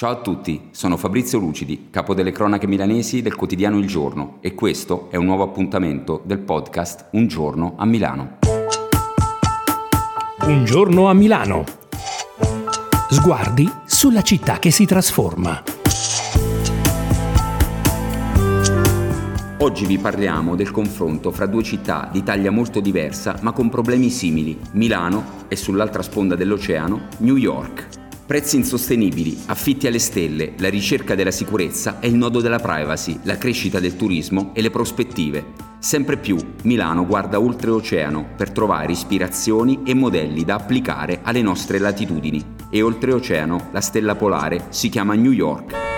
Ciao a tutti, sono Fabrizio Lucidi, capo delle cronache milanesi del quotidiano Il Giorno e questo è un nuovo appuntamento del podcast Un giorno a Milano. Un giorno a Milano. Sguardi sulla città che si trasforma. Oggi vi parliamo del confronto fra due città di taglia molto diversa ma con problemi simili, Milano e sull'altra sponda dell'oceano, New York. Prezzi insostenibili, affitti alle stelle, la ricerca della sicurezza e il nodo della privacy, la crescita del turismo e le prospettive. Sempre più Milano guarda oltreoceano per trovare ispirazioni e modelli da applicare alle nostre latitudini. E oltreoceano la stella polare si chiama New York.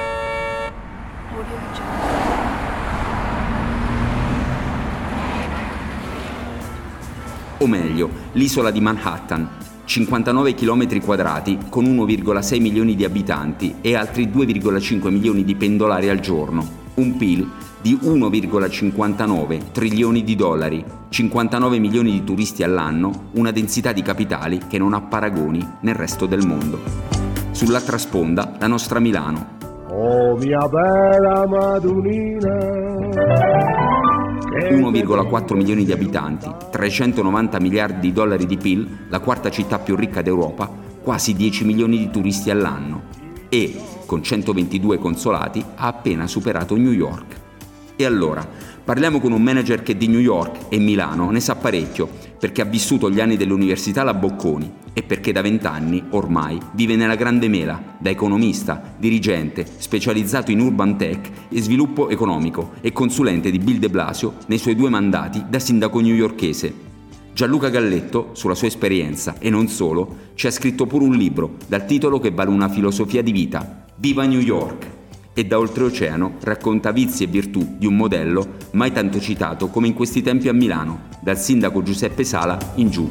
o meglio, l'isola di Manhattan, 59 km quadrati con 1,6 milioni di abitanti e altri 2,5 milioni di pendolari al giorno, un PIL di 1,59 trilioni di dollari, 59 milioni di turisti all'anno, una densità di capitali che non ha paragoni nel resto del mondo. Sull'altra sponda, la nostra Milano. Oh mia bella Madunina 1,4 milioni di abitanti, 390 miliardi di dollari di PIL, la quarta città più ricca d'Europa, quasi 10 milioni di turisti all'anno. E, con 122 consolati, ha appena superato New York. E allora, parliamo con un manager che di New York e Milano ne sa parecchio, perché ha vissuto gli anni dell'università alla Bocconi e perché da vent'anni ormai vive nella Grande Mela, da economista, dirigente, specializzato in urban tech e sviluppo economico e consulente di Bill de Blasio nei suoi due mandati da sindaco newyorkese. Gianluca Galletto, sulla sua esperienza e non solo, ci ha scritto pure un libro dal titolo che vale una filosofia di vita, Viva New York! E da oltreoceano racconta vizi e virtù di un modello mai tanto citato come in questi tempi a Milano, dal sindaco Giuseppe Sala in giù.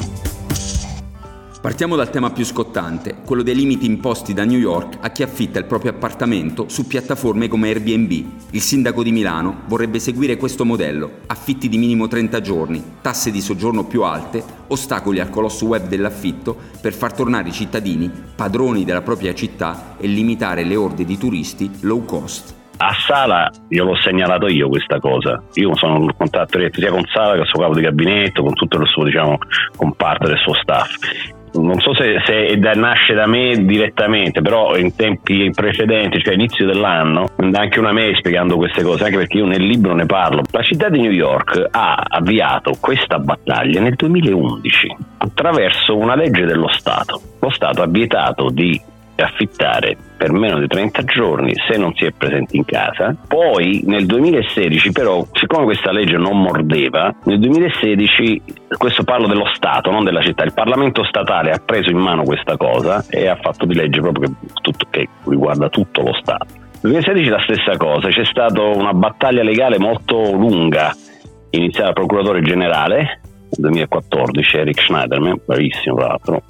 Partiamo dal tema più scottante, quello dei limiti imposti da New York a chi affitta il proprio appartamento su piattaforme come Airbnb. Il sindaco di Milano vorrebbe seguire questo modello, affitti di minimo 30 giorni, tasse di soggiorno più alte, ostacoli al colosso web dell'affitto per far tornare i cittadini padroni della propria città e limitare le orde di turisti low cost. A Sala io l'ho segnalato io questa cosa. Io sono in contatto diretto sia con Sala che il suo capo di gabinetto, con tutto il suo diciamo, comparto del suo staff. Non so se, se da, nasce da me direttamente, però in tempi precedenti, cioè inizio dell'anno, anche una mail spiegando queste cose, anche perché io nel libro ne parlo. La città di New York ha avviato questa battaglia nel 2011 attraverso una legge dello Stato. Lo Stato ha vietato di affittare per meno di 30 giorni se non si è presenti in casa. Poi nel 2016 però, siccome questa legge non mordeva, nel 2016, questo parlo dello Stato, non della città, il Parlamento statale ha preso in mano questa cosa e ha fatto di legge proprio che, tutto, che riguarda tutto lo Stato. Nel 2016 la stessa cosa, c'è stata una battaglia legale molto lunga, iniziata dal procuratore generale nel 2014, Eric Schneiderman, bravissimo tra l'altro,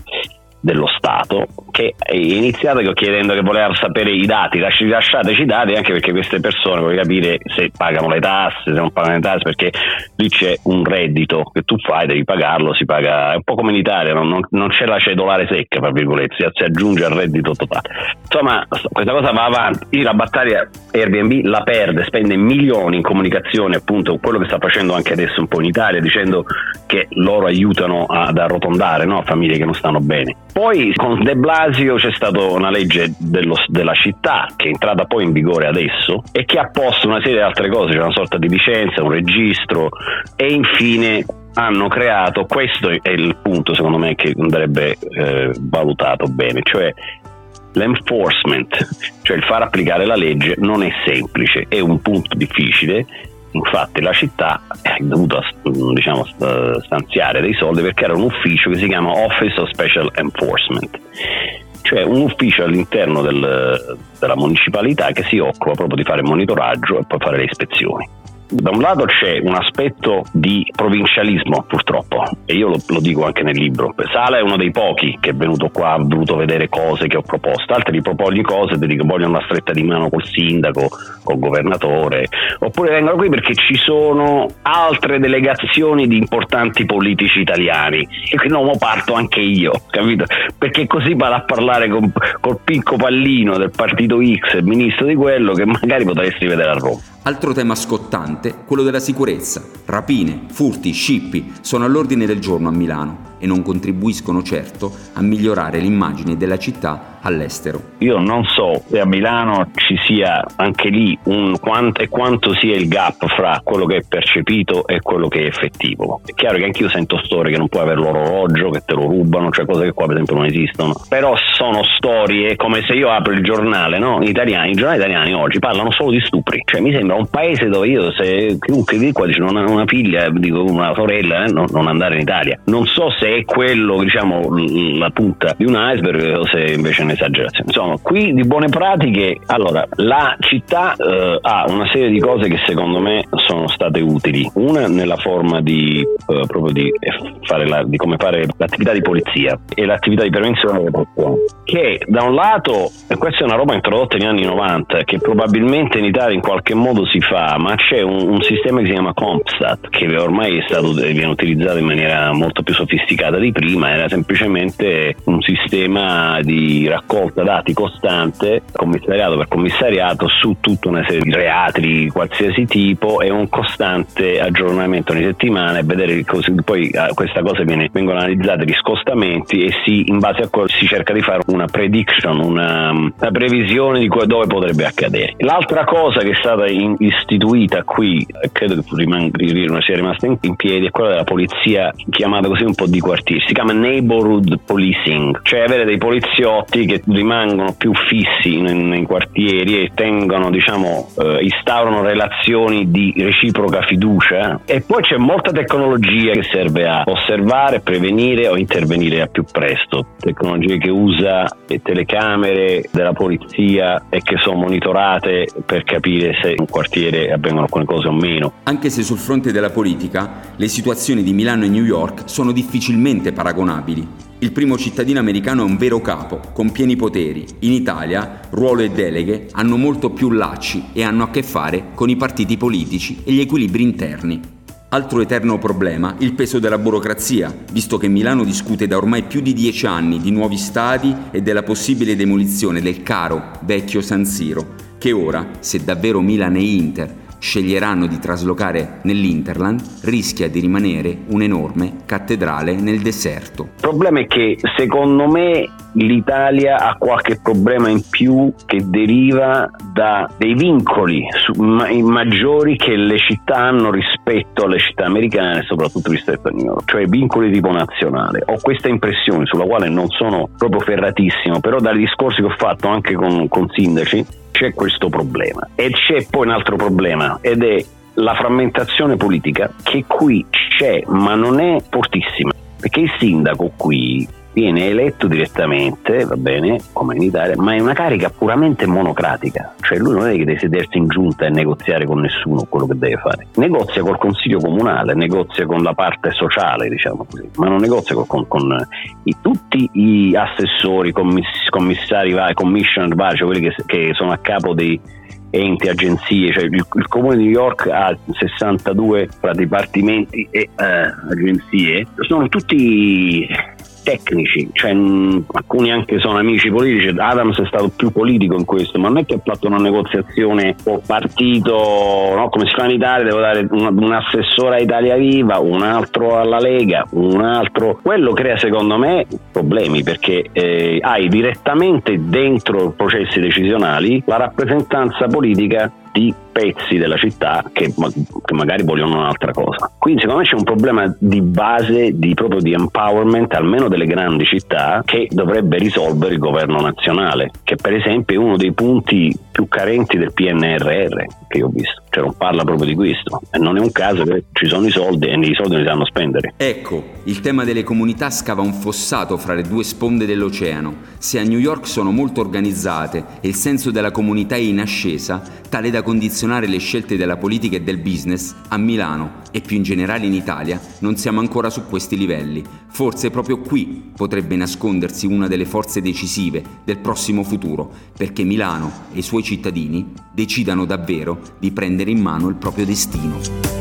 dello Stato che è iniziato chiedendo che voleva sapere i dati, lasciateci i dati anche perché queste persone vogliono capire se pagano le tasse, se non pagano le tasse, perché lì c'è un reddito che tu fai, devi pagarlo, si paga, è un po' come in Italia, non, non, non c'è la cedolare secca, tra virgolette, si, si aggiunge al reddito totale. Insomma, questa cosa va avanti, la battaglia Airbnb la perde, spende milioni in comunicazione, appunto quello che sta facendo anche adesso un po' in Italia, dicendo che loro aiutano ad arrotondare no? famiglie che non stanno bene. Poi con De Blasio c'è stata una legge dello, della città che è entrata poi in vigore adesso e che ha posto una serie di altre cose, c'è una sorta di licenza, un registro e infine hanno creato, questo è il punto secondo me che andrebbe eh, valutato bene, cioè l'enforcement, cioè il far applicare la legge non è semplice, è un punto difficile Infatti la città ha dovuto diciamo, stanziare dei soldi perché era un ufficio che si chiama Office of Special Enforcement, cioè un ufficio all'interno del, della municipalità che si occupa proprio di fare monitoraggio e poi fare le ispezioni. Da un lato c'è un aspetto di provincialismo purtroppo e io lo, lo, dico anche nel libro. Sala è uno dei pochi che è venuto qua, ha voluto vedere cose che ho proposto, altri gli proponi cose, ti dico vogliono una stretta di mano col sindaco, col governatore, oppure vengono qui perché ci sono altre delegazioni di importanti politici italiani e quindi no, parto anche io, capito? Perché così vado a parlare con, col picco pallino del partito X, ministro di quello che magari potresti vedere a Roma. Altro tema scottante, quello della sicurezza. Rapine, furti, scippi sono all'ordine del giorno a Milano e non contribuiscono certo a migliorare l'immagine della città all'estero. Io non so se a Milano ci sia anche lì un quanto e quanto sia il gap fra quello che è percepito e quello che è effettivo. È chiaro che anch'io sento storie che non puoi avere l'orologio, che te lo rubano, cioè cose che qua per esempio non esistono. Però sono storie come se io apro il giornale, no? Italiani, i giornali italiani oggi parlano solo di stupri. Cioè mi sembra un paese dove io se chiunque di qua dice non ha una figlia, dico una sorella, eh, no, non andare in Italia. Non so se è quello, diciamo, la punta di un iceberg o se invece è un'esagerazione. Insomma, qui di buone pratiche, allora, la città eh, ha una serie di cose che secondo me sono state utili. Una nella forma di eh, proprio di, la, di come fare l'attività di polizia e l'attività di prevenzione delle persone. Che da un lato, e questa è una roba introdotta negli anni 90, che probabilmente in Italia in qualche modo si fa, ma c'è un, un sistema che si chiama CompStat, che ormai è stato, viene utilizzato in maniera molto più sofisticata sofisticata di prima, era semplicemente un sistema di raccolta dati costante, commissariato per commissariato, su tutta una serie di reati di qualsiasi tipo e un costante aggiornamento ogni settimana e vedere così, poi ah, questa cosa viene, vengono analizzate gli scostamenti e si, in base a quello si cerca di fare una prediction, una, una previsione di dove potrebbe accadere. L'altra cosa che è stata in, istituita qui, credo che rimang- sia rimasta in, in piedi, è quella della polizia chiamata così un po' di quartieri, si chiama neighborhood policing, cioè avere dei poliziotti che rimangono più fissi nei, quartieri e tengono, diciamo, eh, instaurano relazioni di reciproca fiducia. E poi c'è molta tecnologia che serve a osservare, prevenire o intervenire a più presto, tecnologie che usa le telecamere della polizia e che sono monitorate per capire se in un quartiere avvengono alcune cose o meno. Anche se sul fronte della politica le situazioni di Milano e New York sono difficilmente difficilmente paragonabili. Il primo cittadino americano è un vero capo, con pieni poteri. In Italia, ruolo e deleghe hanno molto più lacci e hanno a che fare con i partiti politici e gli equilibri interni. Altro eterno problema, il peso della burocrazia, visto che Milano discute da ormai più di dieci anni di nuovi stadi e della possibile demolizione del caro vecchio San Siro, che ora, se davvero Milan e Inter sceglieranno di traslocare nell'Interland, rischia di rimanere un'enorme cattedrale nel deserto. Il problema è che secondo me l'Italia ha qualche problema in più che deriva da dei vincoli maggiori che le città hanno rispetto alle città americane, soprattutto rispetto a New York, cioè vincoli tipo nazionale. Ho questa impressione sulla quale non sono proprio ferratissimo, però dai discorsi che ho fatto anche con, con sindaci c'è questo problema. E c'è poi un altro problema ed è la frammentazione politica che qui c'è ma non è fortissima perché il sindaco qui viene eletto direttamente, va bene, come in Italia, ma è una carica puramente monocratica, cioè lui non è che deve sedersi in giunta e negoziare con nessuno quello che deve fare, negozia col consiglio comunale, negozia con la parte sociale, diciamo così, ma non negozia con, con, con i, tutti i assessori, commiss- commissari, commissioner cioè quelli che, che sono a capo dei enti, agenzie, cioè il, il, comune di New York ha 62 fra dipartimenti e eh, agenzie, sono tutti tecnici, cioè, mh, alcuni anche sono amici politici, Adams è stato più politico in questo, ma non è che ha fatto una negoziazione o partito, no? come si fa in Italia, devo dare un, un, assessore a Italia Viva, un altro alla Lega, un altro, quello crea secondo me problemi perché eh, hai direttamente dentro processi decisionali la rappresentanza politica di pezzi della città che, che, magari vogliono un'altra cosa. Quindi secondo me c'è un problema di base, di, proprio di empowerment, almeno delle grandi città, che dovrebbe risolvere il governo nazionale, che per esempio è uno dei punti più carenti del PNRR che io ho visto, cioè non parla proprio di questo. E non è un caso che ci sono i soldi e i soldi li sanno spendere. Ecco, il tema delle comunità scava un fossato fra le due sponde dell'oceano. Se a New York sono molto organizzate e il senso della comunità è in ascesa, tale da da condizionare le scelte della politica e del business, a Milano e più in generale in Italia non siamo ancora su questi livelli. Forse proprio qui potrebbe nascondersi una delle forze decisive del prossimo futuro, perché Milano e i suoi cittadini decidano davvero di prendere in mano il proprio destino.